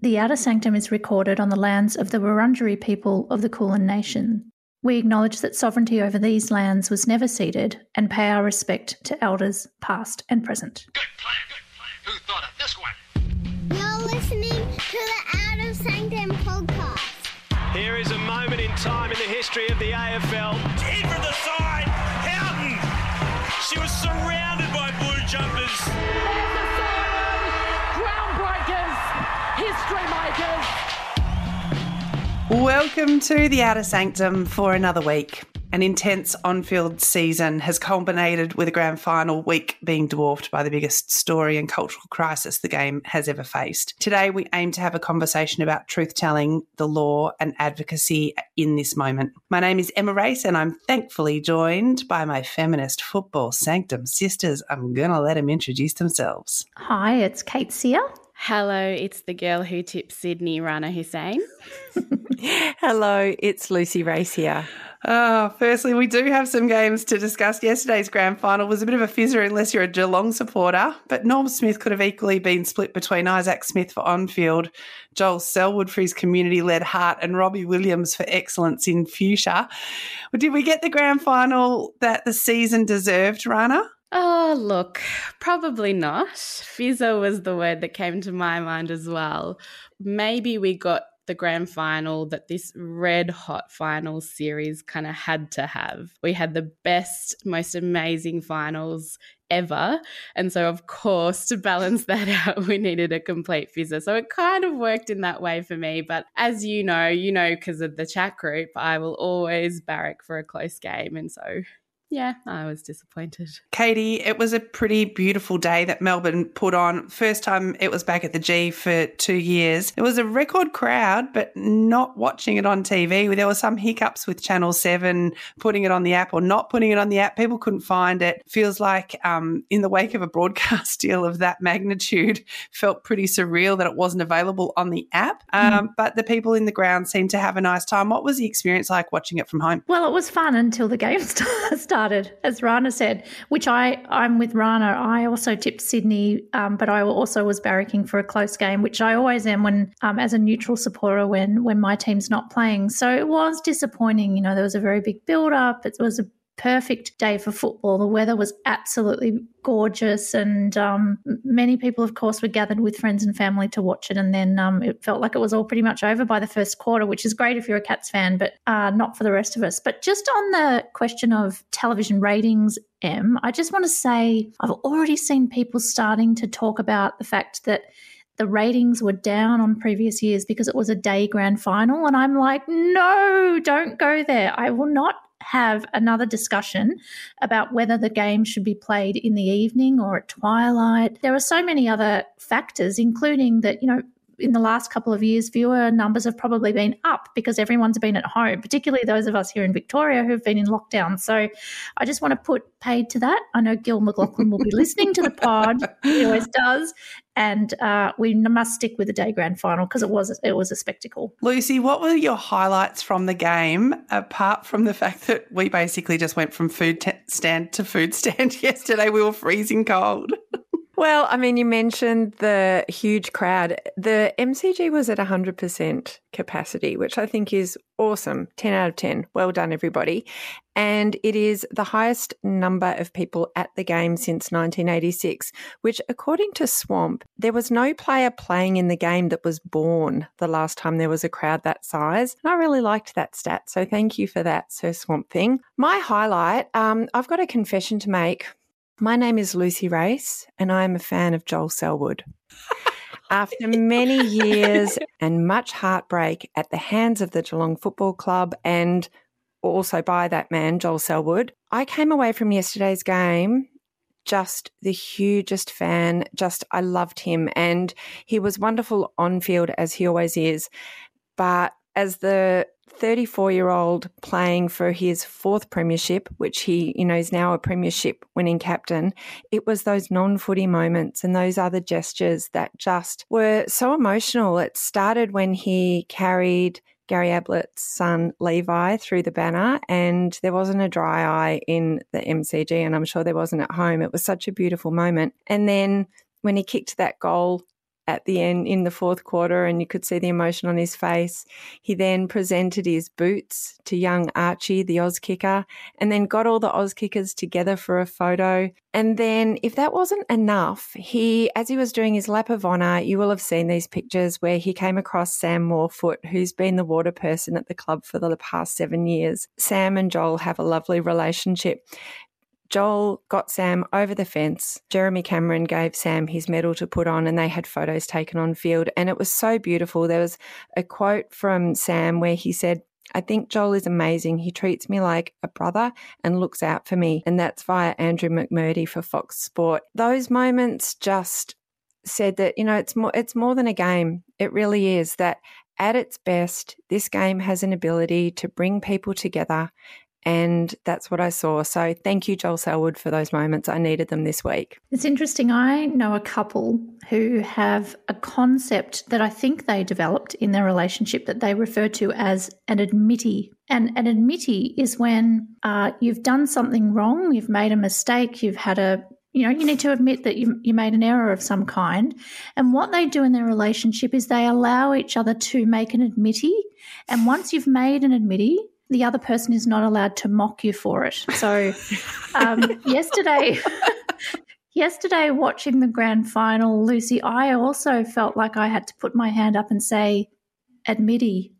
The Outer Sanctum is recorded on the lands of the Wurundjeri people of the Kulin Nation. We acknowledge that sovereignty over these lands was never ceded and pay our respect to elders past and present. Good plan, good plan. Who thought of this one? You're listening to the Outer Sanctum podcast. Here is a moment in time in the history of the AFL. In from the side, Houghton. She was surrounded by blue jumpers. History makers! Welcome to the Outer Sanctum for another week. An intense on field season has culminated with a grand final week being dwarfed by the biggest story and cultural crisis the game has ever faced. Today, we aim to have a conversation about truth telling, the law, and advocacy in this moment. My name is Emma Race, and I'm thankfully joined by my feminist football sanctum sisters. I'm going to let them introduce themselves. Hi, it's Kate Seear. Hello, it's the girl who tipped Sydney, Rana Hussain. Hello, it's Lucy Race here. Oh, firstly, we do have some games to discuss. Yesterday's grand final was a bit of a fizzer unless you're a Geelong supporter, but Norm Smith could have equally been split between Isaac Smith for on field, Joel Selwood for his community led heart, and Robbie Williams for excellence in fuchsia. Did we get the grand final that the season deserved, Rana? Oh, look, probably not. Fizzer was the word that came to my mind as well. Maybe we got the grand final that this red hot final series kind of had to have. We had the best, most amazing finals ever. And so, of course, to balance that out, we needed a complete fizzer. So it kind of worked in that way for me. But as you know, you know, because of the chat group, I will always barrack for a close game. And so, yeah, I was disappointed. Katie, it was a pretty beautiful day that Melbourne put on. First time it was back at the G for two years. It was a record crowd, but not watching it on TV. There were some hiccups with Channel 7 putting it on the app or not putting it on the app. People couldn't find it. Feels like um, in the wake of a broadcast deal of that magnitude, felt pretty surreal that it wasn't available on the app. Um, But the people in the ground seemed to have a nice time. What was the experience like watching it from home? Well, it was fun until the game started started, as Rana said, which I, I'm with Rana. I also tipped Sydney, um, but I also was barracking for a close game, which I always am when, um, as a neutral supporter, when when my team's not playing. So it was disappointing. You know, there was a very big build up. It was a perfect day for football. The weather was absolutely gorgeous, and um, many people, of course, were gathered with friends and family to watch it. And then um, it felt like it was all pretty much over by the first quarter, which is great if you're a Cats fan, but uh, not for the rest of us. But just on the question of television ratings, M, I just want to say I've already seen people starting to talk about the fact that the ratings were down on previous years because it was a day grand final. And I'm like, no, don't go there. I will not have another discussion about whether the game should be played in the evening or at twilight. There are so many other factors, including that, you know, in the last couple of years, viewer numbers have probably been up because everyone's been at home, particularly those of us here in Victoria who've been in lockdown. So I just want to put paid to that. I know Gil McLachlan will be listening to the pod. He always does. And uh, we must stick with the day grand final because it was it was a spectacle. Lucy, what were your highlights from the game apart from the fact that we basically just went from food t- stand to food stand yesterday? We were freezing cold. Well, I mean, you mentioned the huge crowd. The MCG was at 100% capacity, which I think is awesome. 10 out of 10. Well done, everybody. And it is the highest number of people at the game since 1986, which, according to Swamp, there was no player playing in the game that was born the last time there was a crowd that size. And I really liked that stat. So thank you for that, Sir Swamp Thing. My highlight um, I've got a confession to make. My name is Lucy Race, and I am a fan of Joel Selwood. After many years and much heartbreak at the hands of the Geelong Football Club and also by that man, Joel Selwood, I came away from yesterday's game just the hugest fan. Just, I loved him. And he was wonderful on field, as he always is. But as the 34 year old playing for his fourth premiership, which he, you know, is now a premiership winning captain, it was those non footy moments and those other gestures that just were so emotional. It started when he carried Gary Ablett's son Levi through the banner, and there wasn't a dry eye in the MCG, and I'm sure there wasn't at home. It was such a beautiful moment. And then when he kicked that goal at the end in the fourth quarter and you could see the emotion on his face. He then presented his boots to young Archie, the Oz kicker, and then got all the Oz kickers together for a photo. And then if that wasn't enough, he, as he was doing his lap of honour, you will have seen these pictures where he came across Sam Morefoot, who's been the water person at the club for the past seven years. Sam and Joel have a lovely relationship. Joel got Sam over the fence. Jeremy Cameron gave Sam his medal to put on, and they had photos taken on field. And it was so beautiful. There was a quote from Sam where he said, I think Joel is amazing. He treats me like a brother and looks out for me. And that's via Andrew McMurdy for Fox Sport. Those moments just said that, you know, it's more it's more than a game. It really is that at its best, this game has an ability to bring people together and that's what I saw. So thank you, Joel Selwood, for those moments. I needed them this week. It's interesting. I know a couple who have a concept that I think they developed in their relationship that they refer to as an admittee. And an admittee is when uh, you've done something wrong, you've made a mistake, you've had a you know, you need to admit that you, you made an error of some kind. And what they do in their relationship is they allow each other to make an admittee. And once you've made an admittee, the other person is not allowed to mock you for it. So, um, yesterday, yesterday watching the grand final, Lucy, I also felt like I had to put my hand up and say, "Admittee,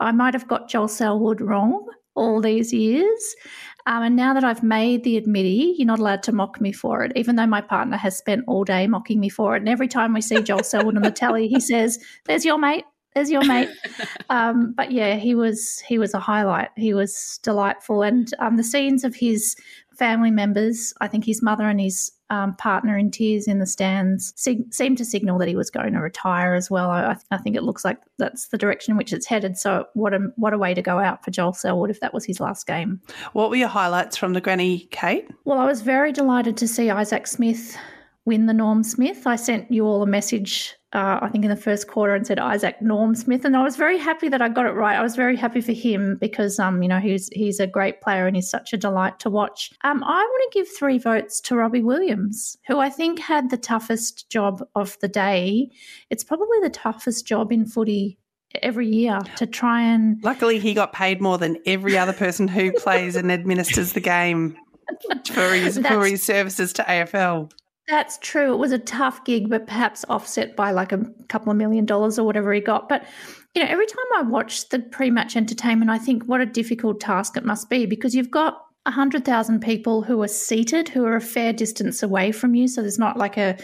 I might have got Joel Selwood wrong all these years." Um, and now that I've made the admittee, you're not allowed to mock me for it, even though my partner has spent all day mocking me for it. And every time we see Joel Selwood on the telly, he says, There's your mate there's your mate. um, but yeah, he was he was a highlight. He was delightful, and um, the scenes of his family members, I think his mother and his um, partner in tears in the stands, sig- seemed to signal that he was going to retire as well. I, I, think it looks like that's the direction in which it's headed. So what a what a way to go out for Joel Selwood if that was his last game. What were your highlights from the Granny Kate? Well, I was very delighted to see Isaac Smith win the Norm Smith. I sent you all a message, uh, I think in the first quarter, and said Isaac Norm Smith, and I was very happy that I got it right. I was very happy for him because, um, you know, he's he's a great player and he's such a delight to watch. Um, I want to give three votes to Robbie Williams, who I think had the toughest job of the day. It's probably the toughest job in footy every year to try and. Luckily, he got paid more than every other person who plays and administers the game for his for his services to AFL. That's true. It was a tough gig, but perhaps offset by like a couple of million dollars or whatever he got. But you know, every time I watch the pre-match entertainment, I think what a difficult task it must be because you've got 100,000 people who are seated, who are a fair distance away from you. So there's not like a,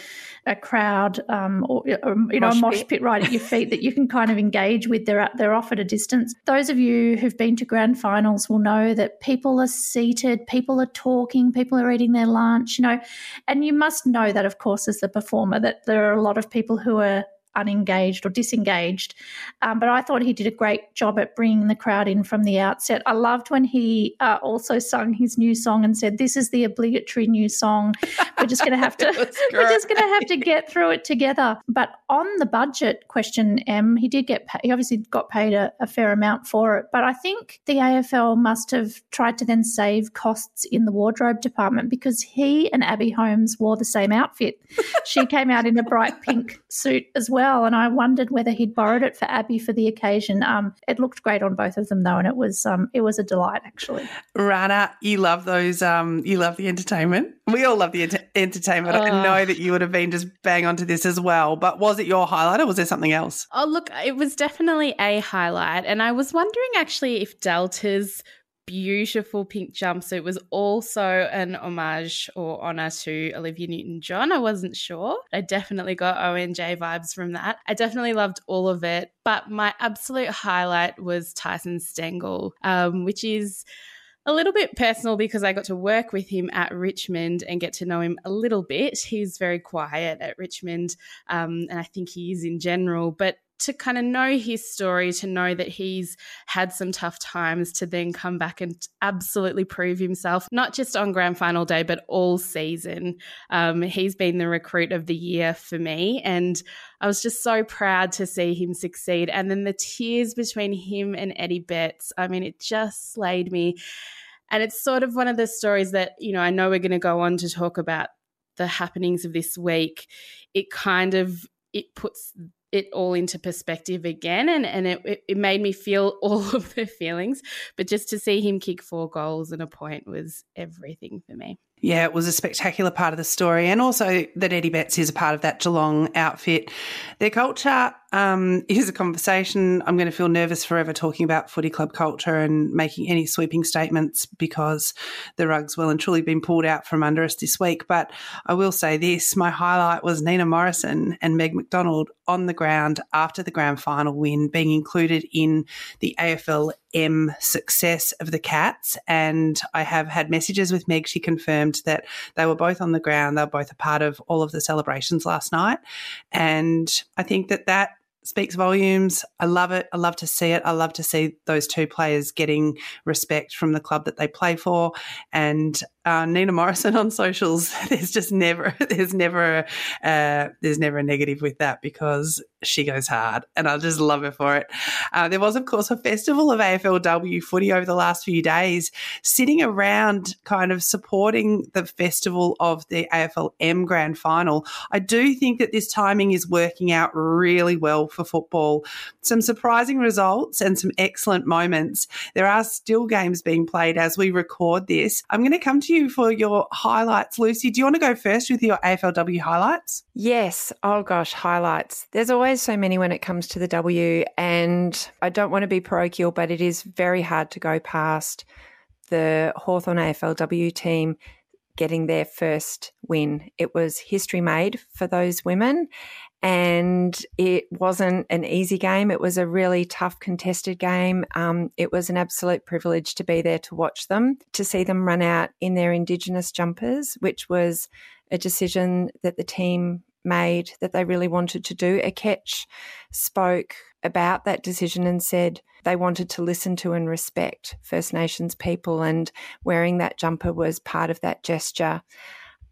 a crowd um, or, or, you know, mosh a mosh pit. pit right at your feet that you can kind of engage with. They're, they're off at a distance. Those of you who've been to grand finals will know that people are seated, people are talking, people are eating their lunch, you know, and you must know that, of course, as the performer, that there are a lot of people who are unengaged or disengaged. Um, but I thought he did a great job at bringing the crowd in from the outset. I loved when he uh, also sung his new song and said, "This is the obligatory new song. We're just going to have to. we're just going to have to get through it together." But on the budget question, M, he did get. He obviously got paid a, a fair amount for it. But I think the AFL must have tried to then save costs in the wardrobe department because he and Abby Holmes wore the same outfit. she came out in a bright pink suit as well well, and I wondered whether he'd borrowed it for Abby for the occasion. Um, it looked great on both of them though, and it was um, it was a delight actually. Rana, you love those. Um, you love the entertainment. We all love the ent- entertainment. Uh, I know that you would have been just bang onto this as well. But was it your highlight, or was there something else? Oh, look, it was definitely a highlight, and I was wondering actually if Delta's beautiful pink jumpsuit was also an homage or honor to Olivia Newton John. I wasn't sure. I definitely got ONJ vibes from that. I definitely loved all of it. But my absolute highlight was Tyson Stengel, um, which is a little bit personal because I got to work with him at Richmond and get to know him a little bit. He's very quiet at Richmond, um, and I think he is in general. But to kind of know his story, to know that he's had some tough times, to then come back and absolutely prove himself, not just on grand final day, but all season. Um, he's been the recruit of the year for me. And I was just so proud to see him succeed. And then the tears between him and Eddie Betts, I mean, it just slayed me. And it's sort of one of the stories that, you know, I know we're going to go on to talk about the happenings of this week. It kind of it puts it all into perspective again and, and it, it made me feel all of the feelings but just to see him kick four goals and a point was everything for me yeah, it was a spectacular part of the story, and also that Eddie Betts is a part of that Geelong outfit. Their culture um, is a conversation. I'm going to feel nervous forever talking about footy club culture and making any sweeping statements because the rug's well and truly been pulled out from under us this week. But I will say this my highlight was Nina Morrison and Meg McDonald on the ground after the grand final win, being included in the AFL M success of the Cats. And I have had messages with Meg. She confirmed that they were both on the ground. They were both a part of all of the celebrations last night. And I think that that speaks volumes. I love it. I love to see it. I love to see those two players getting respect from the club that they play for. And uh, Nina Morrison on socials, there's just never, there's never, uh, there's never a negative with that because she goes hard, and I just love her for it. Uh, there was, of course, a festival of AFLW footy over the last few days, sitting around, kind of supporting the festival of the AFLM Grand Final. I do think that this timing is working out really well for football. Some surprising results and some excellent moments. There are still games being played as we record this. I'm going to come to you for your highlights. Lucy, do you want to go first with your AFLW highlights? Yes. Oh, gosh, highlights. There's always so many when it comes to the W. And I don't want to be parochial, but it is very hard to go past the Hawthorn AFLW team getting their first win. It was history made for those women and it wasn't an easy game. It was a really tough, contested game. Um, it was an absolute privilege to be there to watch them, to see them run out in their Indigenous jumpers, which was a decision that the team made that they really wanted to do. Akec spoke about that decision and said they wanted to listen to and respect First Nations people, and wearing that jumper was part of that gesture.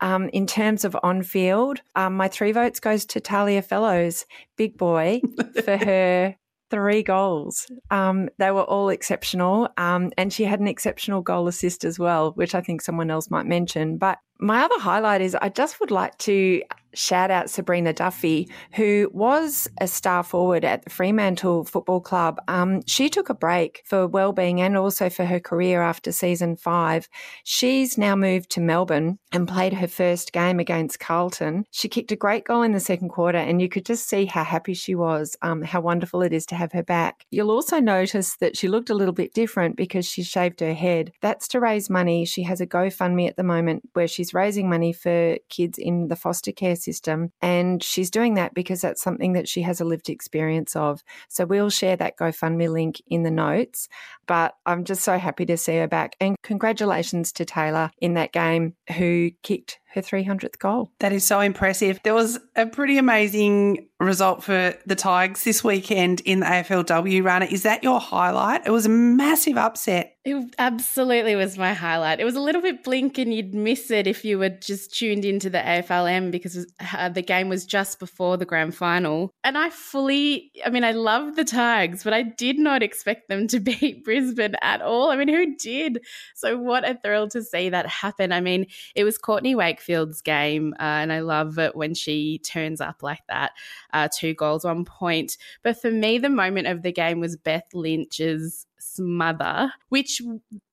Um, in terms of on field, um, my three votes goes to Tahlia Fellows, big boy, for her three goals. Um, they were all exceptional, um, and she had an exceptional goal assist as well, which I think someone else might mention. But my other highlight is I just would like to shout out Sabreena Duffy, who was a star forward at the Fremantle Football Club. Um, she took a break for well-being and also for her career after season five. She's now moved to Melbourne and played her first game against Carlton. She kicked a great goal in the second quarter, and you could just see how happy she was, um, how wonderful it is to have her back. You'll also notice that she looked a little bit different because she shaved her head. That's to raise money. She has a GoFundMe at the moment where she's raising money for kids in the foster care system. And she's doing that because that's something that she has a lived experience of. So we'll share that GoFundMe link in the notes. But I'm just so happy to see her back. And congratulations to Taylor in that game who kicked her 300th goal. That is so impressive. There was a pretty amazing result for the Tigers this weekend in the AFLW Rana. Is that your highlight? It was a massive upset. It absolutely was my highlight. It was a little bit blink and you'd miss it if you were just tuned into the AFLM because uh, the game was just before the grand final. And I fully, I mean, I love the Tigers, but I did not expect them to beat Brisbane at all. I mean, who did? So what a thrill to see that happen. I mean, it was Courtney Wakefield's game, uh, and I love it when she turns up like that. Uh, two goals, one point. But for me, the moment of the game was Beth Lynch's smother, which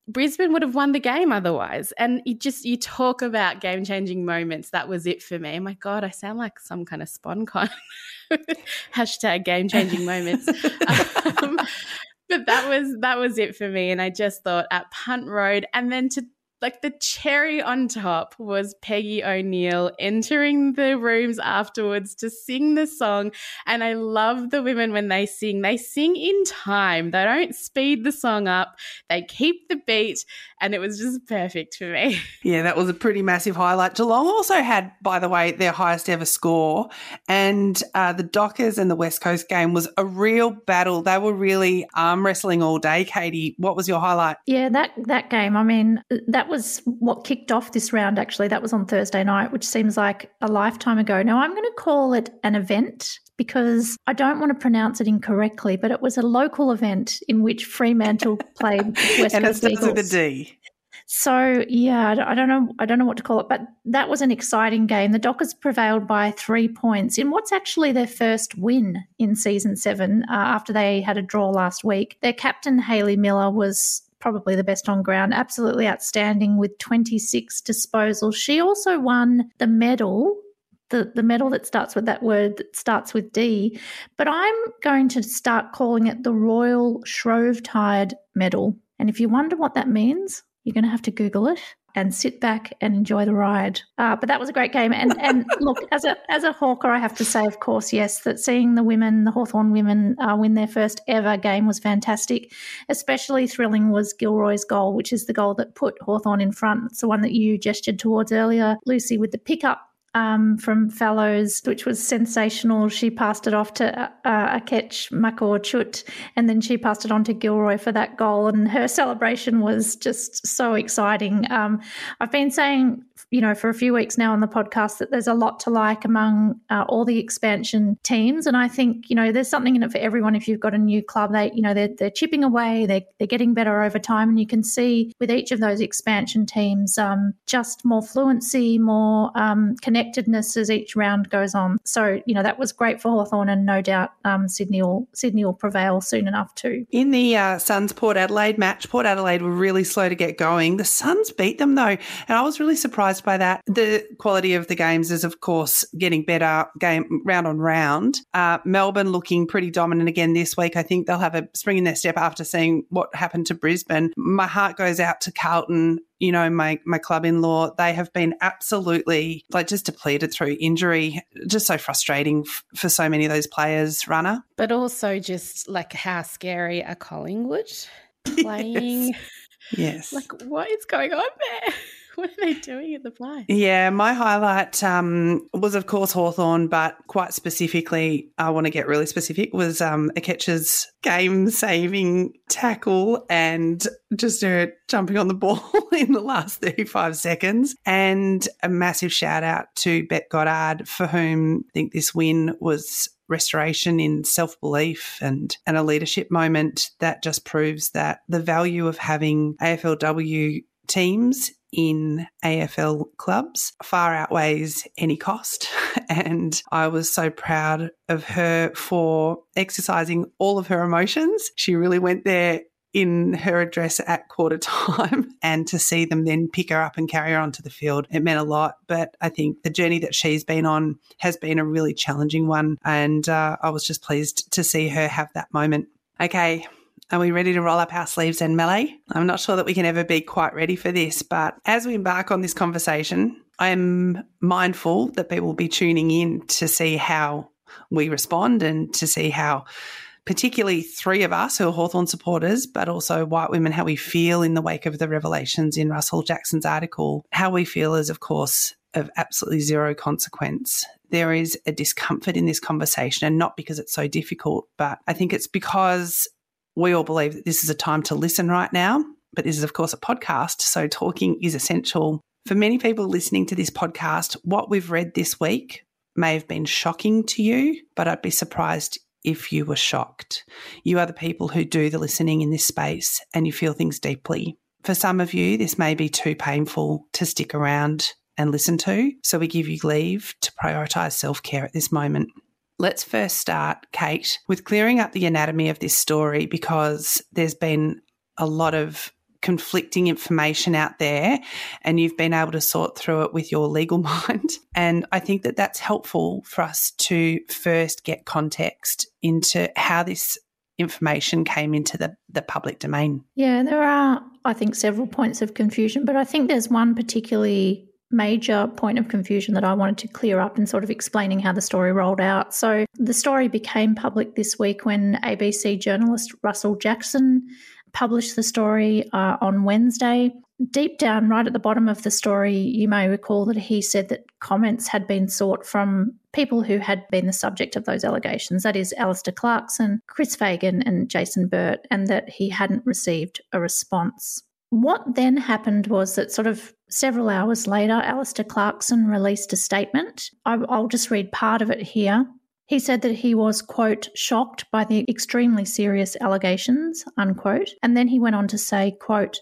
Brisbane would have won the game otherwise. And you just you talk about game changing moments. That was it for me. Oh my God, I sound like some kind of sponcon. Hashtag game changing moments. um, but that was that was it for me. And I just thought at Punt Road, and then to like the cherry on top was Peggy O'Neill entering the rooms afterwards to sing the song. And I love the women when they sing, they sing in time. They don't speed the song up, they keep the beat. And it was just perfect for me. Yeah, that was a pretty massive highlight. Geelong also had, by the way, their highest ever score. And uh, the Dockers and the West Coast game was a real battle. They were really arm wrestling all day. Katie, what was your highlight? Yeah, that that game. I mean, that was what kicked off this round. Actually, that was on Thursday night, which seems like a lifetime ago. Now I'm going to call it an event because I don't want to pronounce it incorrectly, but it was a local event in which Fremantle played West and Coast it starts Eagles. with a D. So yeah, I don't- I don't know. I don't know what to call it, but that was an exciting game. The Dockers prevailed by three points in what's actually their first win in season seven uh, after they had a draw last week. Their captain Hayley Miller was probably the best on ground, absolutely outstanding with 26 disposals. She also won the medal. The, the medal that starts with that word that starts with D, but I'm going to start calling it the Royal Shrovetide Medal. And if you wonder what that means, you're going to have to Google it and sit back and enjoy the ride. Uh, but that was a great game. And and look, as a as a hawker, I have to say, of course, yes, that seeing the women, the Hawthorn women, uh, win their first ever game was fantastic. Especially thrilling was Gilroy's goal, which is the goal that put Hawthorn in front. It's the one that you gestured towards earlier, Lucy, with the pickup um, from Fellows, which was sensational. She passed it off to uh, Akec Makur Chuot, and then she passed it on to Gilroy for that goal. And her celebration was just so exciting. Um, I've been saying, you know, for a few weeks now on the podcast that there's a lot to like among uh, all the expansion teams, and I think you know there's something in it for everyone. If you've got a new club, they you know they're, they're chipping away, they're they're getting better over time, and you can see with each of those expansion teams um, just more fluency, more um, connectedness as each round goes on. So you know that was great for Hawthorn, and no doubt um, Sydney will Sydney will prevail soon enough too. In the uh, Suns Port Adelaide match, Port Adelaide were really slow to get going. The Suns beat them though, and I was really surprised by that. The quality of the games is, of course, getting better game round on round. Uh, Melbourne looking pretty dominant again this week. I think they'll have a spring in their step after seeing what happened to Brisbane. My heart goes out to Carlton you know, my my club in law, they have been absolutely like just depleted through injury. Just so frustrating f- for so many of those players, Rana. But also just like how scary are Collingwood playing? Yes. Like what is going on there? What are they doing at the play? Yeah, my highlight um, was, of course, Hawthorn, but quite specifically, I want to get really specific, was um, catcher's game saving tackle and just her jumping on the ball in the last 35 seconds. And a massive shout out to Bec Goddard, for whom I think this win was restoration in self belief and, and a leadership moment that just proves that the value of having AFLW teams in AFL clubs far outweighs any cost. And I was so proud of her for exercising all of her emotions. She really went there in her address at quarter time and to see them then pick her up and carry her onto the field, it meant a lot. But I think the journey that she's been on has been a really challenging one. And uh, I was just pleased to see her have that moment. Okay, are we ready to roll up our sleeves and melee? I'm not sure that we can ever be quite ready for this, but as we embark on this conversation, I'm mindful that people will be tuning in to see how we respond and to see how particularly three of us who are Hawthorn supporters, but also white women, how we feel in the wake of the revelations in Russell Jackson's article. How we feel is, of course, of absolutely zero consequence. There is a discomfort in this conversation, and not because it's so difficult, but I think it's because we all believe that this is a time to listen right now. But this is, of course, a podcast, so talking is essential. For many people listening to this podcast, what we've read this week may have been shocking to you, but I'd be surprised if you were shocked. You are the people who do the listening in this space and you feel things deeply. For some of you, this may be too painful to stick around and listen to, so we give you leave to prioritise self care at this moment. Let's first start, Kate, with clearing up the anatomy of this story because there's been a lot of conflicting information out there and you've been able to sort through it with your legal mind. And I think that that's helpful for us to first get context into how this information came into the, the public domain. Yeah, there are, I think, several points of confusion, but I think there's one particularly major point of confusion that I wanted to clear up in sort of explaining how the story rolled out. So, the story became public this week when ABC journalist Russell Jackson published the story uh, on Wednesday. Deep down, right at the bottom of the story, you may recall that he said that comments had been sought from people who had been the subject of those allegations that is, Alastair Clarkson, Chris Fagan, and Jason Burt and that he hadn't received a response. What then happened was that, sort of several hours later, Alastair Clarkson released a statement. I'll just read part of it here. He said that he was, quote, shocked by the extremely serious allegations, unquote. And then he went on to say, quote,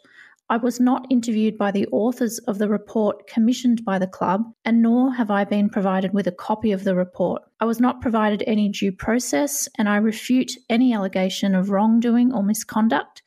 I was not interviewed by the authors of the report commissioned by the club, and nor have I been provided with a copy of the report. I was not provided any due process, and I refute any allegation of wrongdoing or misconduct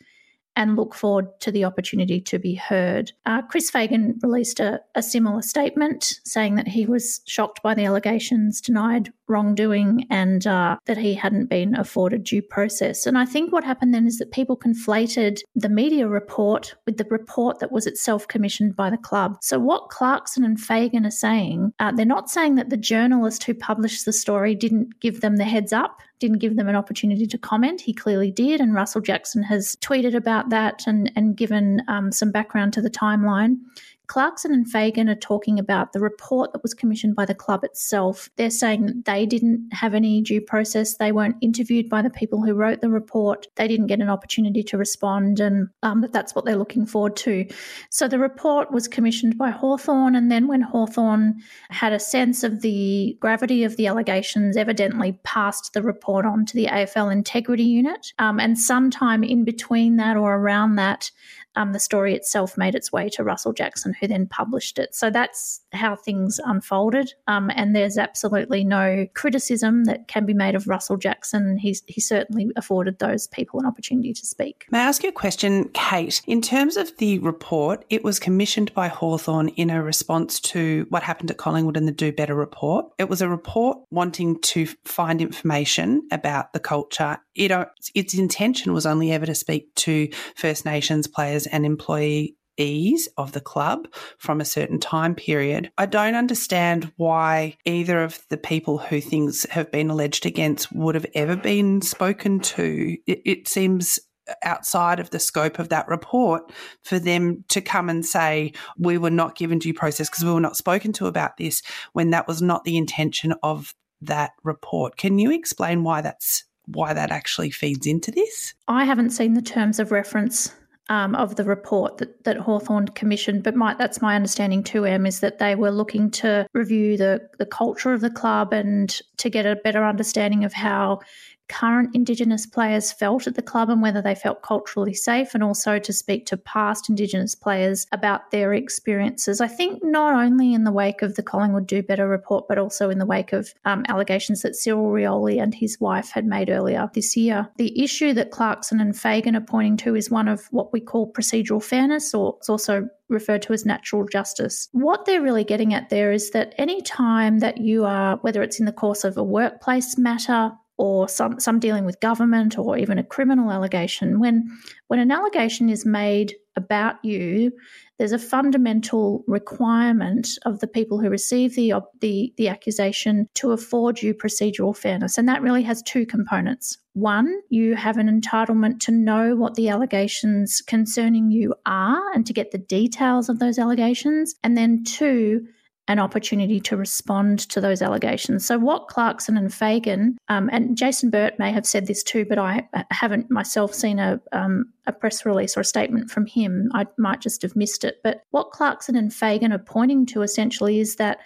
and look forward to the opportunity to be heard. Uh, Chris Fagan released a, a, similar statement saying that he was shocked by the allegations, denied wrongdoing, and uh, that he hadn't been afforded due process. And I think what happened then is that people conflated the media report with the report that was itself commissioned by the club. So what Clarkson and Fagan are saying, uh, they're not saying that the journalist who published the story didn't give them the heads up didn't give them an opportunity to comment. He clearly did, and Russell Jackson has tweeted about that and, and given um, some background to the timeline. Clarkson and Fagan are talking about the report that was commissioned by the club itself. They're saying that they didn't have any due process. They weren't interviewed by the people who wrote the report. They didn't get an opportunity to respond, and um, that that's what they're looking forward to. So the report was commissioned by Hawthorn, and then when Hawthorn had a sense of the gravity of the allegations, evidently passed the report on to the AFL Integrity Unit. Um, and sometime in between that or around that, um, the story itself made its way to Russell Jackson, who then published it. So that's how things unfolded. Um, and there's absolutely no criticism that can be made of Russell Jackson. He's, he certainly afforded those people an opportunity to speak. May I ask you a question, Kate? In terms of the report, it was commissioned by Hawthorn in a response to what happened at Collingwood and the Do Better report. It was a report wanting to find information about the culture. It, its intention was only ever to speak to First Nations players and employee ease of the club from a certain time period. I don't understand why either of the people who things have been alleged against would have ever been spoken to. It, it seems outside of the scope of that report for them to come and say we were not given due process because we were not spoken to about this when that was not the intention of that report. Can you explain why that's why that actually feeds into this? I haven't seen the terms of reference um, of the report that, that Hawthorn commissioned, but my, that's my understanding too, Em, is that they were looking to review the, the culture of the club and to get a better understanding of how current Indigenous players felt at the club and whether they felt culturally safe, and also to speak to past Indigenous players about their experiences. I think not only in the wake of the Collingwood Do Better report, but also in the wake of um, allegations that Cyril Rioli and his wife had made earlier this year. The issue that Clarkson and Fagan are pointing to is one of what we call procedural fairness, or it's also referred to as natural justice. What they're really getting at there is that any time that you are, whether it's in the course of a workplace matter, or some, some dealing with government or even a criminal allegation, when, when an allegation is made about you, there's a fundamental requirement of the people who receive the, the, the accusation to afford you procedural fairness. And that really has two components. One, you have an entitlement to know what the allegations concerning you are and to get the details of those allegations. And then two, an opportunity to respond to those allegations. So, what Clarkson and Fagan, um, and Jason Burt may have said this too, but I haven't myself seen a, um, a press release or a statement from him. I might just have missed it. But what Clarkson and Fagan are pointing to essentially is that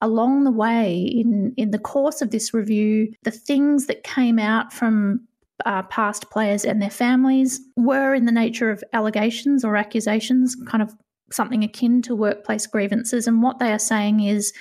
along the way, in, in the course of this review, the things that came out from uh, past players and their families were in the nature of allegations or accusations, kind of something akin to workplace grievances. And what they are saying is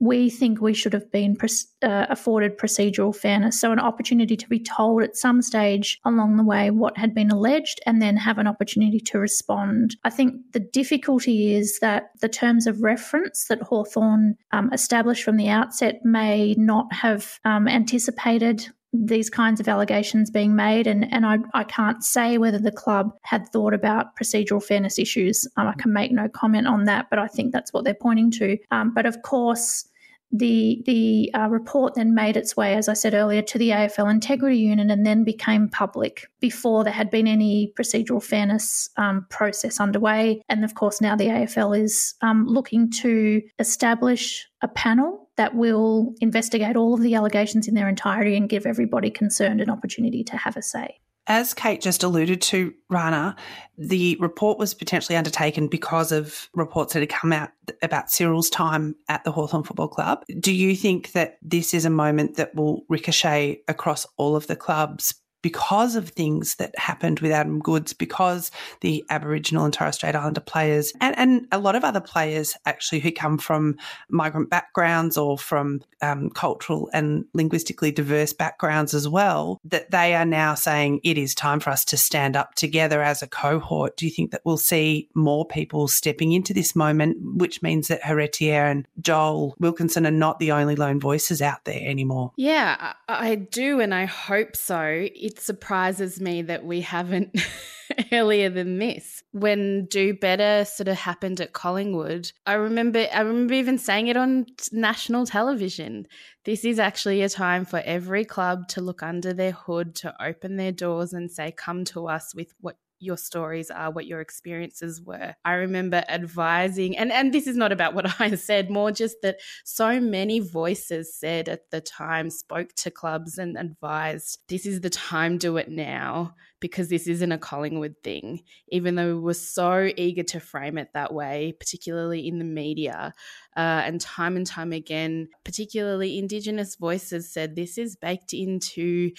we think we should have been uh, afforded procedural fairness. So, an opportunity to be told at some stage along the way what had been alleged and then have an opportunity to respond. I think the difficulty is that the terms of reference that Hawthorn um, established from the outset may not have um, anticipated these kinds of allegations being made. And, and I, I can't say whether the club had thought about procedural fairness issues. Um, I can make no comment on that, but I think that's what they're pointing to. Um, but of course, the the uh, report then made its way, as I said earlier, to the AFL Integrity Unit and then became public before there had been any procedural fairness um, process underway. And of course, now the AFL is um, looking to establish a panel that will investigate all of the allegations in their entirety and give everybody concerned an opportunity to have a say. As Kate just alluded to, Rana, the report was potentially undertaken because of reports that had come out about Cyril's time at the Hawthorn Football Club. Do you think that this is a moment that will ricochet across all of the clubs because of things that happened with Adam Goodes, because the Aboriginal and Torres Strait Islander players and, and a lot of other players actually who come from migrant backgrounds or from um, cultural and linguistically diverse backgrounds as well, that they are now saying it is time for us to stand up together as a cohort. Do you think that we'll see more people stepping into this moment, which means that Heritier and Joel Wilkinson are not the only lone voices out there anymore? Yeah, I do, and I hope so it surprises me that we haven't earlier than this. When Do Better sort of happened at Collingwood, I remember I remember even saying it on national television. This is actually a time for every club to look under their hood, to open their doors and say, "Come to us with what your stories are, what your experiences were. I remember advising, and, and this is not about what I said, more just that so many voices said at the time, spoke to clubs and advised, this is the time, do it now, because this isn't a Collingwood thing. Even though we were so eager to frame it that way, particularly in the media. Uh, and time and time again, particularly Indigenous voices said this is baked into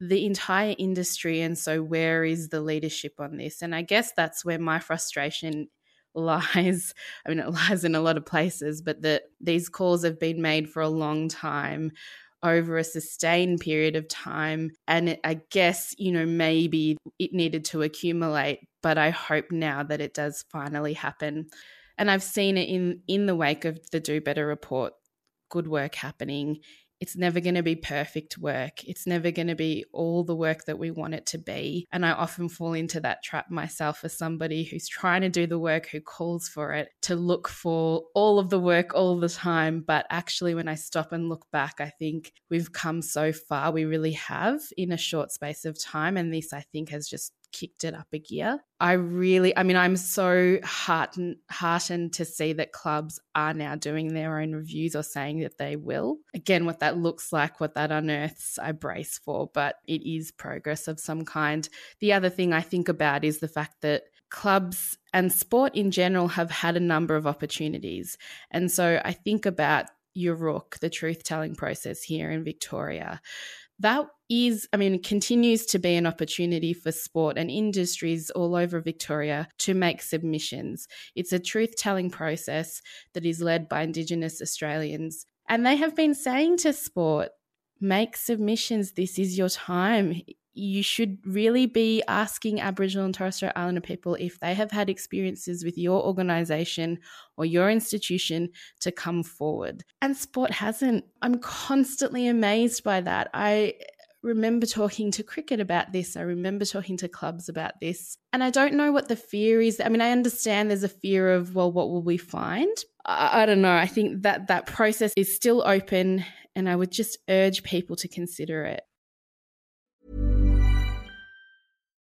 the entire industry. And so, where is the leadership on this? And I guess that's where my frustration lies. I mean, it lies in a lot of places, but that these calls have been made for a long time over a sustained period of time. And it, I guess, you know, maybe it needed to accumulate, but I hope now that it does finally happen. And I've seen it in in the wake of the Do Better report, good work happening it's never going to be perfect work. It's never going to be all the work that we want it to be. And I often fall into that trap myself as somebody who's trying to do the work, who calls for it, to look for all of the work all the time. But actually, when I stop and look back, I think we've come so far. We really have in a short space of time. And this, I think, has just kicked it up a gear. I really, I mean, I'm so heartened, heartened to see that clubs are now doing their own reviews or saying that they will. Again, what that looks like, what that unearths, I brace for, but it is progress of some kind. The other thing I think about is the fact that clubs and sport in general have had a number of opportunities. And so I think about Yoorrook, the truth telling process here in Victoria that is, I mean, continues to be an opportunity for sport and industries all over Victoria to make submissions. It's a truth telling process that is led by Indigenous Australians. And they have been saying to sport, make submissions. This is your time. You should really be asking Aboriginal and Torres Strait Islander people if they have had experiences with your organisation or your institution to come forward. And sport hasn't. I'm constantly amazed by that. I remember talking to cricket about this. I remember talking to clubs about this. And I don't know what the fear is. I mean, I understand there's a fear of, well, what will we find? I, I don't know. I think that that process is still open. And I would just urge people to consider it.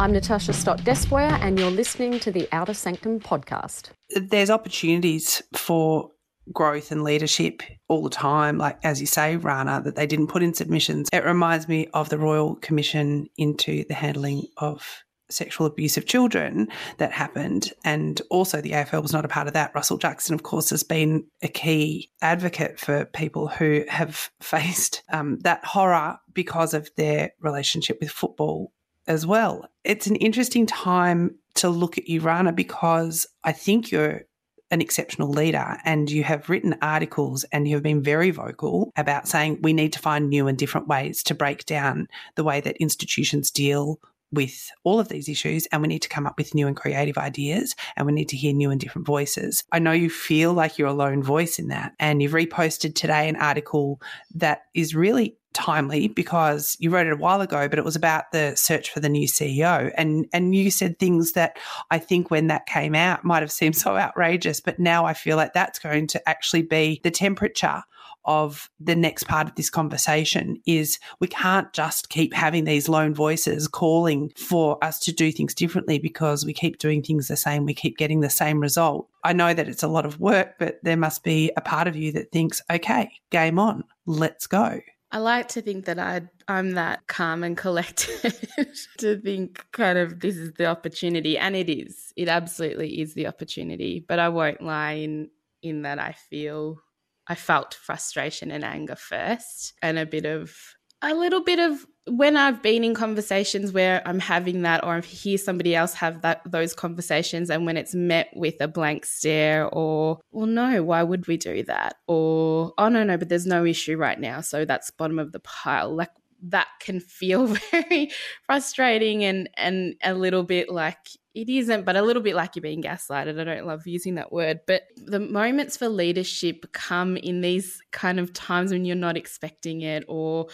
I'm Natasha Stott Despoja, and you're listening to the Outer Sanctum podcast. There's opportunities for growth and leadership all the time, like as you say, Rana, that they didn't put in submissions. It reminds me of the Royal Commission into the handling of sexual abuse of children that happened. And also, the AFL was not a part of that. Russell Jackson, of course, has been a key advocate for people who have faced um, that horror because of their relationship with football as well. It's an interesting time to look at you, Rana, because I think you're an exceptional leader and you have written articles and you have been very vocal about saying we need to find new and different ways to break down the way that institutions deal with all of these issues and we need to come up with new and creative ideas and we need to hear new and different voices. I know you feel like you're a lone voice in that and you've reposted today an article that is really timely because you wrote it a while ago, but it was about the search for the new CEO. And and you said things that I think when that came out might have seemed so outrageous, but now I feel like that's going to actually be the temperature of the next part of this conversation is we can't just keep having these lone voices calling for us to do things differently because we keep doing things the same, we keep getting the same result. I know that it's a lot of work, but there must be a part of you that thinks, okay, game on, let's go. I like to think that I I'm that calm and collected to think kind of this is the opportunity and it is. It absolutely is the opportunity, but I won't lie in in that I feel I felt frustration and anger first and a bit of a little bit of when I've been in conversations where I'm having that or I hear somebody else have that those conversations and when it's met with a blank stare or well no why would we do that? Or oh no no but there's no issue right now. So that's bottom of the pile. Like that can feel very frustrating and and a little bit like it isn't but a little bit like you're being gaslighted. I don't love using that word. But the moments for leadership come in these kind of times when you're not expecting it or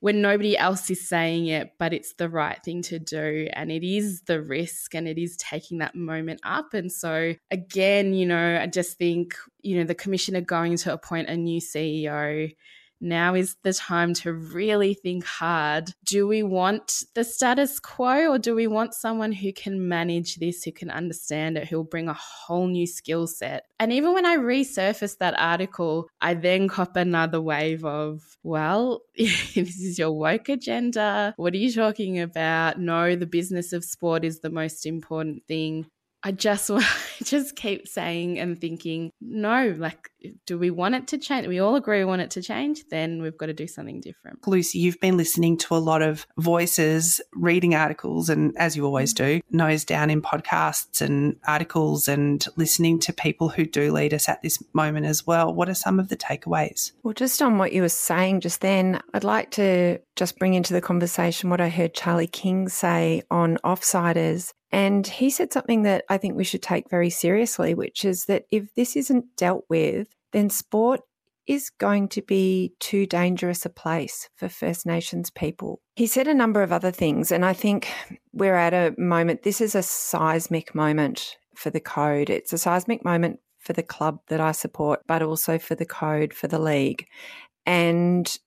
when nobody else is saying it, but it's the right thing to do. And it is the risk and it is taking that moment up. And so, again, you know, I just think, you know, the commissioner going to appoint a new CEO now is the time to really think hard. Do we want the status quo or do we want someone who can manage this, who can understand it, who'll bring a whole new skill set? And even when I resurfaced that article, I then cop another wave of, well, this is your woke agenda. What are you talking about? No, the business of sport is the most important thing. I just just keep saying and thinking, no, like, do we want it to change? We all agree we want it to change. Then we've got to do something different. Lucy, you've been listening to a lot of voices, reading articles, and as you always mm. do, nose down in podcasts and articles, and listening to people who do lead us at this moment as well. What are some of the takeaways? Well, just on what you were saying just then, I'd like to just bring into the conversation what I heard Charlie King say on Offsiders and he said something that I think we should take very seriously, which is that if this isn't dealt with, then sport is going to be too dangerous a place for First Nations people. He said a number of other things, and I think we're at a moment, this is a seismic moment for the code. It's a seismic moment for the club that I support, but also for the code for the league. And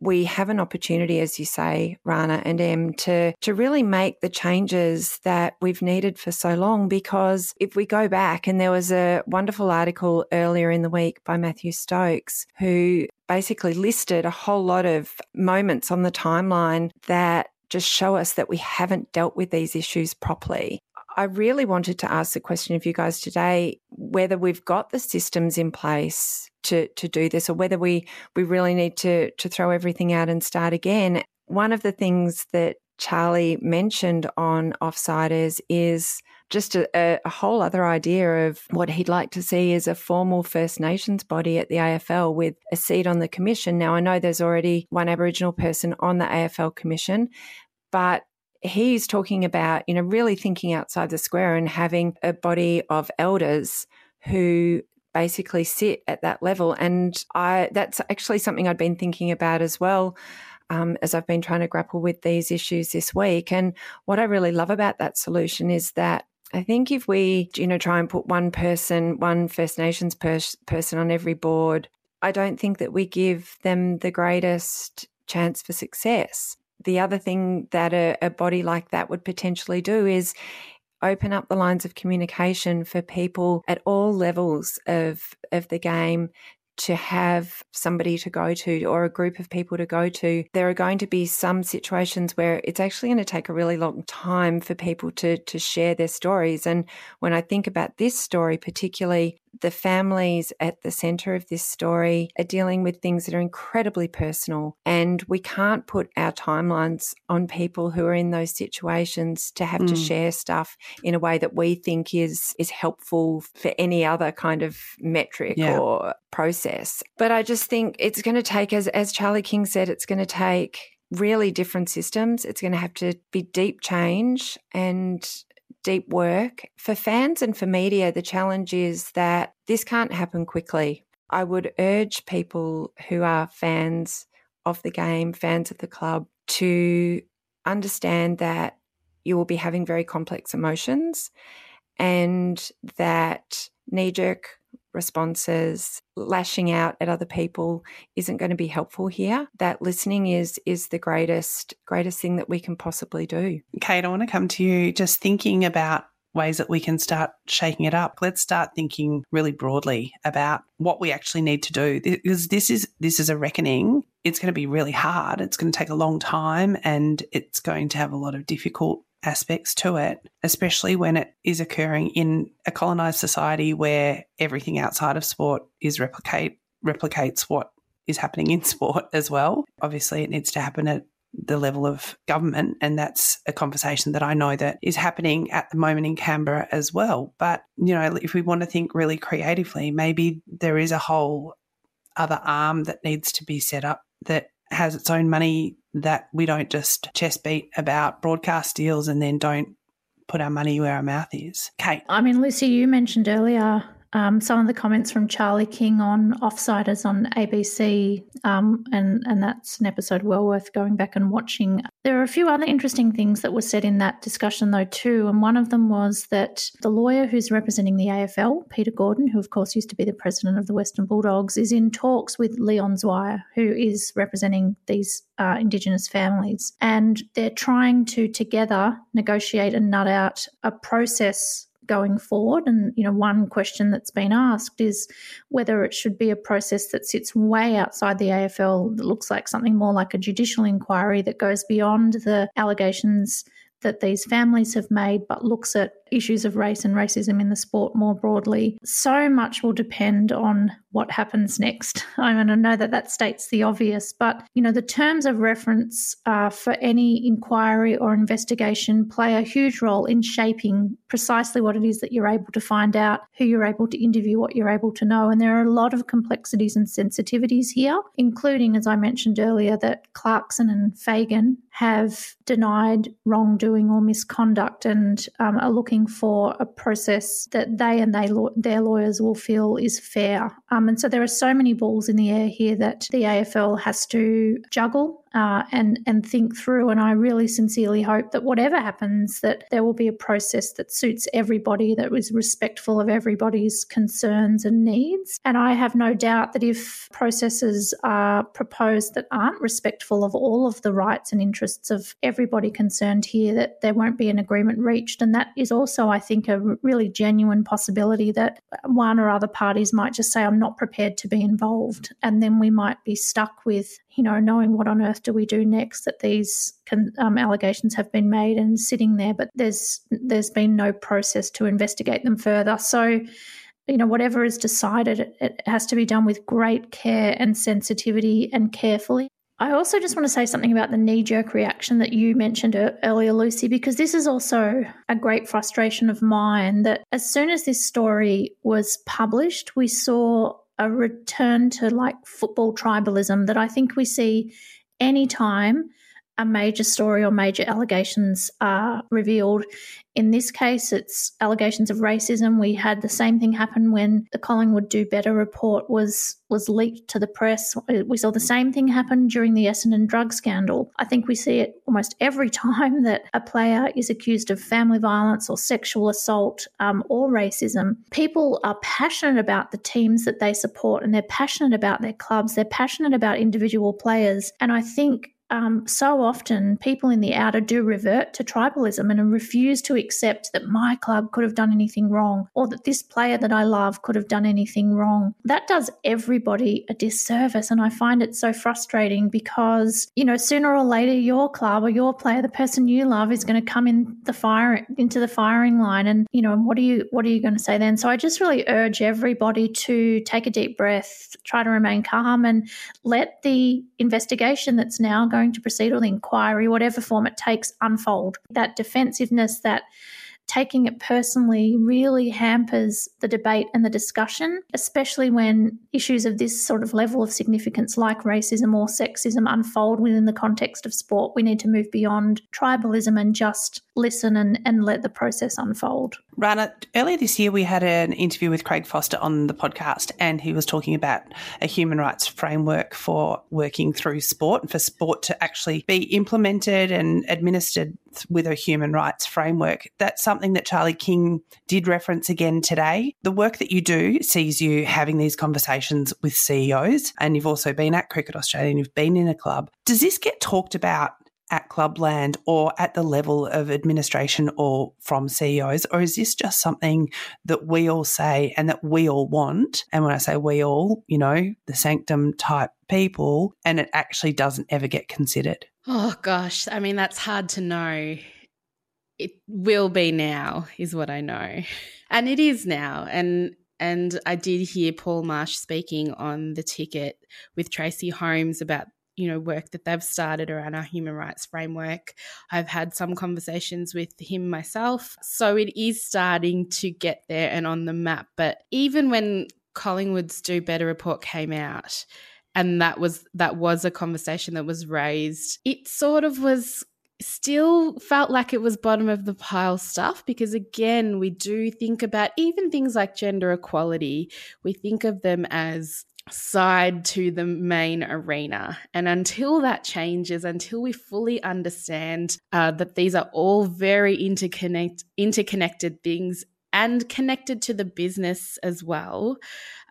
we have an opportunity, as you say, Rana and Em, to, to really make the changes that we've needed for so long. Because if we go back, and there was a wonderful article earlier in the week by Mathew Stokes, who basically listed a whole lot of moments on the timeline that just show us that we haven't dealt with these issues properly. I really wanted to ask the question of you guys today whether we've got the systems in place to to do this or whether we we really need to to throw everything out and start again. One of the things that Charlie mentioned on Offsiders is just a, a, whole other idea of what he'd like to see is a formal First Nations body at the AFL with a seat on the commission. Now, I know there's already one Aboriginal person on the AFL commission, but he's talking about, you know, really thinking outside the square and having a body of elders who basically sit at that level. And I that's actually something I'd been thinking about as well. Um, as I've been trying to grapple with these issues this week. And what I really love about that solution is that I think if we, you know, try and put one person, one First Nations pers- person on every board, I don't think that we give them the greatest chance for success the other thing that a, a body like that would potentially do is open up the lines of communication for people at all levels of of the game to have somebody to go to or a group of people to go to, there are going to be some situations where it's actually going to take a really long time for people to to share their stories. And when I think about this story particularly, the families at the center of this story are dealing with things that are incredibly personal. And we can't put our timelines on people who are in those situations to have mm. to share stuff in a way that we think is, is helpful for any other kind of metric yeah. or process. But I just think it's going to take, as, as Charlie King said, it's going to take really different systems. It's going to have to be deep change and deep work. For fans and for media, the challenge is that this can't happen quickly. I would urge people who are fans of the game, fans of the club, to understand that you will be having very complex emotions and that knee jerk responses, lashing out at other people isn't going to be helpful here. That listening is is the greatest greatest thing that we can possibly do. Kate, I want to come to you just thinking about ways that we can start shaking it up. Let's start thinking really broadly about what we actually need to do because this is this is a reckoning. It's going to be really hard. It's going to take a long time and it's going to have a lot of difficult aspects to it, especially when it is occurring in a colonized society where everything outside of sport is replicate replicates what is happening in sport as well. Obviously, it needs to happen at the level of government and that's a conversation that I know that is happening at the moment in Canberra as well but you know if we want to think really creatively maybe there is a whole other arm that needs to be set up that has its own money that we don't just chest beat about broadcast deals and then don't put our money where our mouth is. Kate. I mean, Lucy, you mentioned earlier um, some of the comments from Charlie King on Offsiders on ABC, um, and and that's an episode well worth going back and watching. There are a few other interesting things that were said in that discussion, though, too, and one of them was that the lawyer who's representing the AFL, Peter Gordon, who of course used to be the president of the Western Bulldogs, is in talks with Leon Zwier, who is representing these uh, Indigenous families, and they're trying to together negotiate and nut out a process going forward. And, you know, one question that's been asked is whether it should be a process that sits way outside the AFL that looks like something more like a judicial inquiry that goes beyond the allegations that these families have made, but looks at issues of race and racism in the sport more broadly. So much will depend on what happens next. I mean, I know that that states the obvious, but you know, the terms of reference uh, for any inquiry or investigation play a huge role in shaping precisely what it is that you're able to find out, who you're able to interview, what you're able to know. And there are a lot of complexities and sensitivities here, including, as I mentioned earlier, that Clarkson and Fagan have denied wrongdoing or misconduct and um, are looking for a process that they and they their lawyers will feel is fair. Um, and so there are so many balls in the air here that the AFL has to juggle uh, and and think through. And I really sincerely hope that whatever happens, that there will be a process that suits everybody, that is respectful of everybody's concerns and needs. And I have no doubt that if processes are proposed that aren't respectful of all of the rights and interests of everybody concerned here, that there won't be an agreement reached. And that is also, I think, a really genuine possibility that one or other parties might just say, "I'm not prepared to be involved," and then we might be stuck with you know, knowing what on earth do we do next that these um, allegations have been made and sitting there, but there's there's been no process to investigate them further. So, you know, whatever is decided, it, it has to be done with great care and sensitivity and carefully. I also just want to say something about the knee jerk reaction that you mentioned earlier, Lucy, because this is also a great frustration of mine that as soon as this story was published, we saw a return to like football tribalism that I think we see anytime a major story or major allegations are revealed. In this case, it's allegations of racism. We had the same thing happen when the Collingwood Do Better report was was leaked to the press. We saw the same thing happen during the Essendon drug scandal. I think we see it almost every time that a player is accused of family violence or sexual assault um, or racism. People are passionate about the teams that they support and they're passionate about their clubs. They're passionate about individual players. And I think um, so often people in the outer do revert to tribalism and refuse to accept that my club could have done anything wrong or that this player that I love could have done anything wrong. That does everybody a disservice. And I find it so frustrating because, you know, sooner or later, your club or your player, the person you love, is going to come in the fire into the firing line. And, you know, what are you what are you going to say then? So I just really urge everybody to take a deep breath, try to remain calm and let the investigation that's now going going to proceed or the inquiry, whatever form it takes, unfold. That defensiveness, that taking it personally really hampers the debate and the discussion, especially when issues of this sort of level of significance, like racism or sexism, unfold within the context of sport. We need to move beyond tribalism and just listen and, and let the process unfold. Rana, earlier this year we had an interview with Craig Foster on the podcast, and he was talking about a human rights framework for working through sport and for sport to actually be implemented and administered with a human rights framework. That's something that Charlie King did reference again today. The work that you do sees you having these conversations with CEOs, and you've also been at Cricket Australia and you've been in a club. Does this get talked about at clubland or at the level of administration or from CEOs? Or is this just something that we all say and that we all want? And when I say we all, you know, the sanctum type people, and it actually doesn't ever get considered? Oh, gosh. I mean, that's hard to know. It will be now, is what I know. And it is now. And and I did hear Paul Marsh speaking on the ticket with Tracey Holmes about you know work that they've started around our human rights framework. I've had some conversations with him myself. So it is starting to get there and on the map but even when collingwood's do better report came out and that was that was a conversation that was raised it sort of was still felt like it was bottom of the pile stuff because again we do think about even things like gender equality. We think of them as side to the main arena. And until that changes, until we fully understand uh, that these are all very interconnect- interconnected things and connected to the business as well,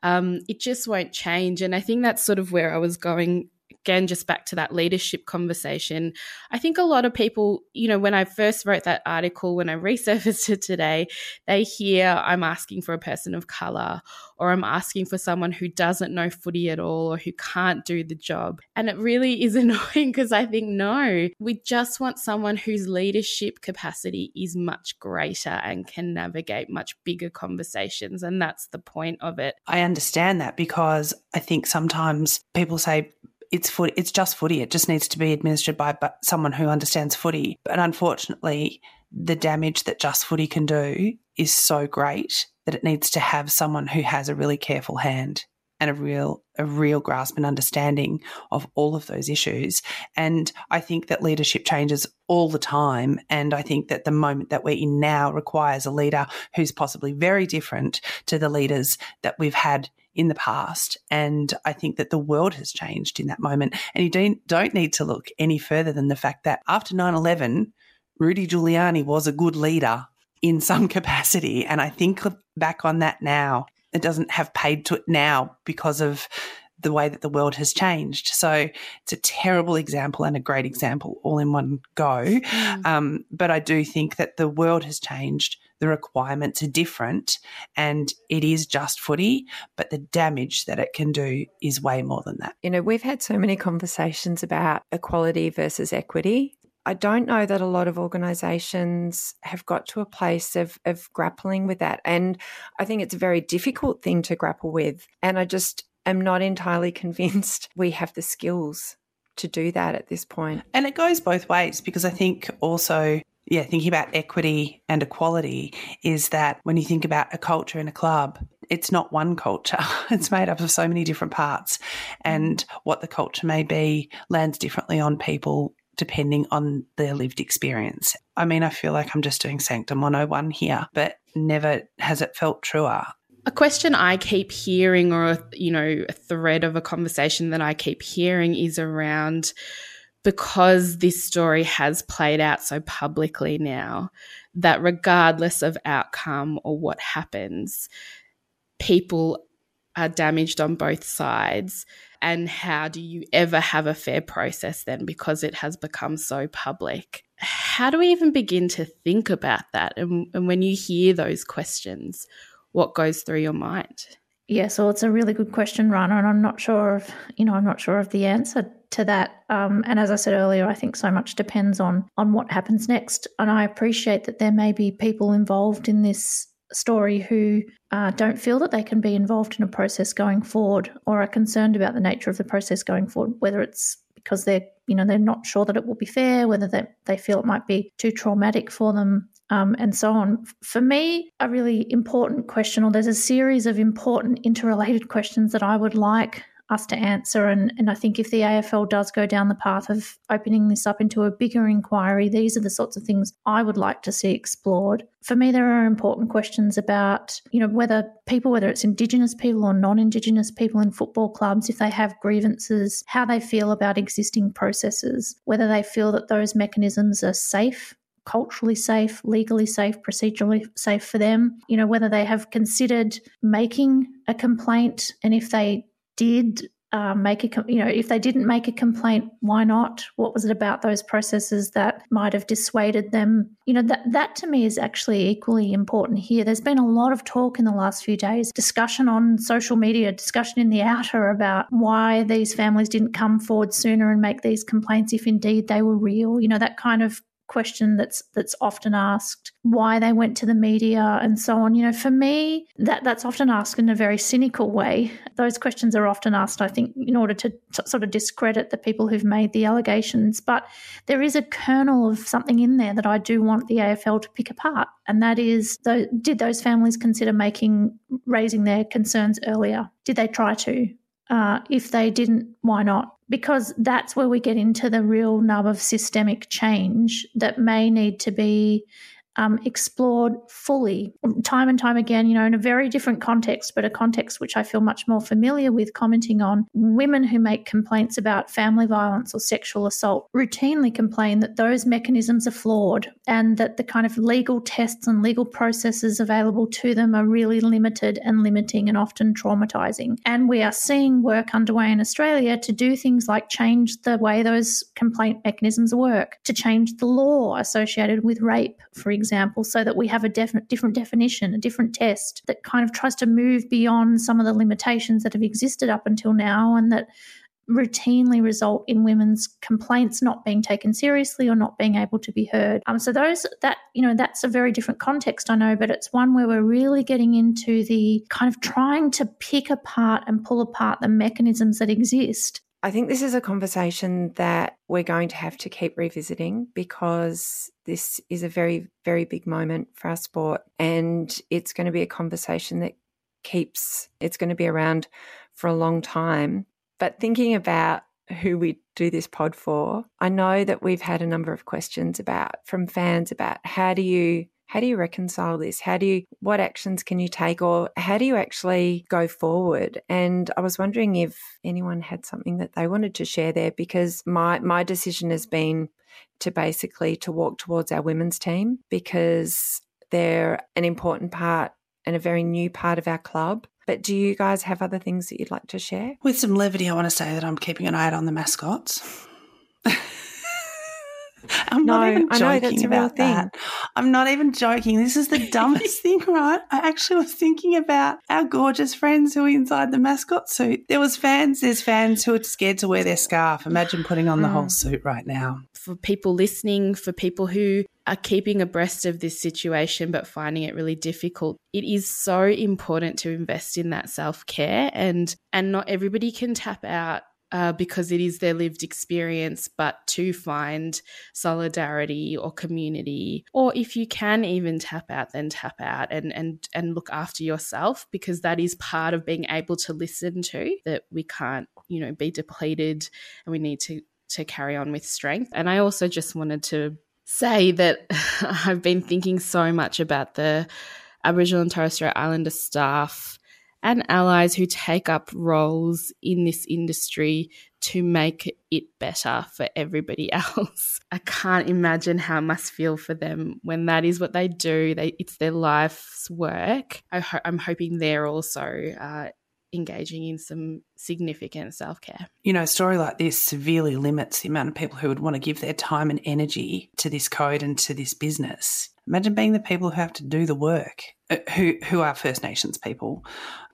um, it just won't change. And I think that's sort of where I was going again, just back to that leadership conversation, I think a lot of people, you know, when I first wrote that article, when I resurfaced it today, they hear I'm asking for a person of color or I'm asking for someone who doesn't know footy at all or who can't do the job. And it really is annoying because I think, no, we just want someone whose leadership capacity is much greater and can navigate much bigger conversations. And that's the point of it. I understand that because I think sometimes people say, it's foot, it's just footy. It just needs to be administered by someone who understands footy. But unfortunately, the damage that just footy can do is so great that it needs to have someone who has a really careful hand and a real a real grasp and understanding of all of those issues and i think that leadership changes all the time and i think that the moment that we're in now requires a leader who's possibly very different to the leaders that we've had in the past. And I think that the world has changed in that moment. And you don't, don't need to look any further than the fact that after 9 11, Rudy Giuliani was a good leader in some capacity. And I think back on that now, it doesn't have paid to it now because of the way that the world has changed. So it's a terrible example and a great example all in one go. Mm. Um, but I do think that the world has changed the requirements are different and it is just footy, but the damage that it can do is way more than that. You know, we've had so many conversations about equality versus equity. I don't know that a lot of organisations have got to a place of, of grappling with that. And I think it's a very difficult thing to grapple with. And I just am not entirely convinced we have the skills to do that at this point. And it goes both ways because I think also yeah, thinking about equity and equality is that when you think about a culture in a club, it's not one culture. It's made up of so many different parts. And what the culture may be lands differently on people depending on their lived experience. I mean, I feel like I'm just doing Sanctum 101 here, but never has it felt truer. A question I keep hearing, or you know, a thread of a conversation that I keep hearing, is around because this story has played out so publicly now that regardless of outcome or what happens, people are damaged on both sides. And how do you ever have a fair process then because it has become so public? How do we even begin to think about that? And, and when you hear those questions, what goes through your mind? Yeah, so it's a really good question, Rana, and I'm not sure of you know I'm not sure of the answer to that. Um, and as I said earlier, I think so much depends on on what happens next. And I appreciate that there may be people involved in this story who uh, don't feel that they can be involved in a process going forward, or are concerned about the nature of the process going forward, whether it's because they're you know they're not sure that it will be fair, whether they, they feel it might be too traumatic for them, um, and so on. For me, a really important question, or there's a series of important interrelated questions that I would like us to answer. And, and I think if the AFL does go down the path of opening this up into a bigger inquiry, these are the sorts of things I would like to see explored. For me, there are important questions about, you know, whether people, whether it's Indigenous people or non Indigenous people in football clubs, if they have grievances, how they feel about existing processes, whether they feel that those mechanisms are safe culturally safe, legally safe, procedurally safe for them. You know, whether they have considered making a complaint and if they did uh, make a, you know, if they didn't make a complaint, why not? What was it about those processes that might have dissuaded them? You know, that that to me is actually equally important here. There's been a lot of talk in the last few days, discussion on social media, discussion in the outer about why these families didn't come forward sooner and make these complaints if indeed they were real. You know, that kind of question that's that's often asked why they went to the media and so on. You know for me that that's often asked in a very cynical way. Those questions are often asked i think in order to, to sort of discredit the people who've made the allegations but there is a kernel of something in there that i do want the afl to pick apart and that is did those families consider making raising their concerns earlier? Did they try to? Uh, if they didn't, why not? Because that's where we get into the real nub of systemic change that may need to be um, explored fully time and time again, you know, in a very different context, but a context which I feel much more familiar with commenting on. Women who make complaints about family violence or sexual assault routinely complain that those mechanisms are flawed and that the kind of legal tests and legal processes available to them are really limited and limiting and often traumatizing. And we are seeing work underway in Australia to do things like change the way those complaint mechanisms work, to change the law associated with rape, for example example, so that we have a different different definition, a different test that kind of tries to move beyond some of the limitations that have existed up until now and that routinely result in women's complaints not being taken seriously or not being able to be heard. Um, so those that you know that's a very different context, I know, but it's one where we're really getting into the kind of trying to pick apart and pull apart the mechanisms that exist I think this is a conversation that we're going to have to keep revisiting because this is a very, very big moment for our sport. And it's going to be a conversation that keeps, it's going to be around for a long time. But thinking about who we do this pod for, I know that we've had a number of questions about from fans about how do you how do you reconcile this? How do you, what actions can you take or how do you actually go forward? And I was wondering if anyone had something that they wanted to share there because my, my decision has been to basically to walk towards our women's team because they're an important part and a very new part of our club. But do you guys have other things that you'd like to share? With some levity, I want to say that I'm keeping an eye out on the mascots. I'm no, not even joking about that. I'm not even joking. This is the dumbest thing, right? I actually was thinking about our gorgeous friends who are inside the mascot suit. There was fans, there's fans who are scared to wear their scarf. Imagine putting on the mm. whole suit right now. For people listening, for people who are keeping abreast of this situation but finding it really difficult it is so important to invest in that self-care and and not everybody can tap out uh, because it is their lived experience, but to find solidarity or community, or if you can even tap out, then tap out and and and look after yourself because that is part of being able to listen to that we can't you know be depleted and we need to to carry on with strength. And I also just wanted to say that I've been thinking so much about the Aboriginal and Torres Strait Islander staff and allies who take up roles in this industry to make it better for everybody else. I can't imagine how it must feel for them when that is what they do. They, it's their life's work. I am hoping they're also uh, engaging in some significant self care. You know, a story like this severely limits the amount of people who would want to give their time and energy to this code and to this business. Imagine being the people who have to do the work, Uh, who who are First Nations people.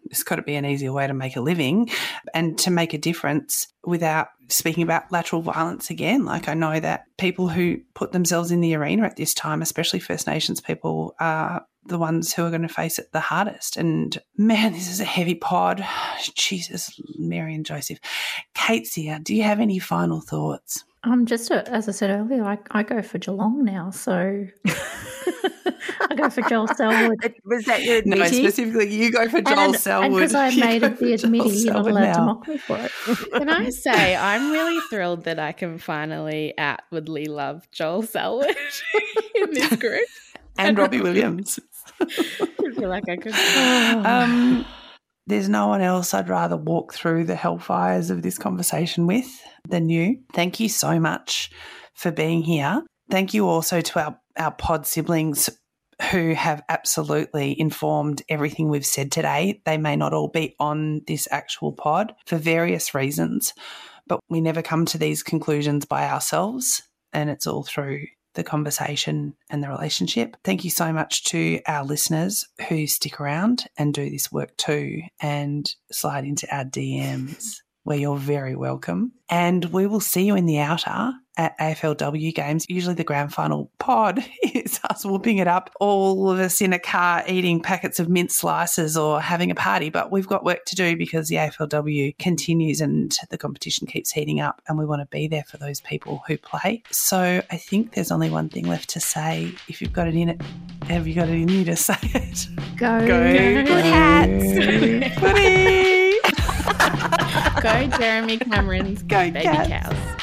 It's got to be an easier way to make a living and to make a difference without speaking about lateral violence again. Like I know that people who put themselves in the arena at this time, especially First Nations people, are the ones who are going to face it the hardest. And man, this is a heavy pod. Jesus, Mary and Joseph. Kate's here. Uh, do you have any final thoughts? Um, just to, as I said earlier, I, I go for Geelong now, so I go for Joel Selwood. Was that your No, admittee? specifically, you go for Joel and, Selwood. And because I You made go it for the Joel admittee, you're not Selwood allowed to mock me for it. Can I say I'm really thrilled that I can finally outwardly love Joel Selwood in this group. And Robbie Williams. I feel like I could. um, there's no one else I'd rather walk through the hellfires of this conversation with than you. Thank you so much for being here. Thank you also to our, our pod siblings who have absolutely informed everything we've said today. They may not all be on this actual pod for various reasons, but we never come to these conclusions by ourselves, and it's all through the conversation and the relationship. Thank you so much to our listeners who stick around and do this work too and slide into our DMs where you're very welcome. And we will see you in the outer at AFLW games. Usually the grand final pod is us whooping it up, all of us in a car eating packets of mint slices or having a party. But we've got work to do because the AFLW continues and the competition keeps heating up and we want to be there for those people who play. So I think there's only one thing left to say. If you've got it in it, have you got it in you to say it? Go, Go, Cats. Footy! Go Jeremy Cameron's Go baby Cats. cows.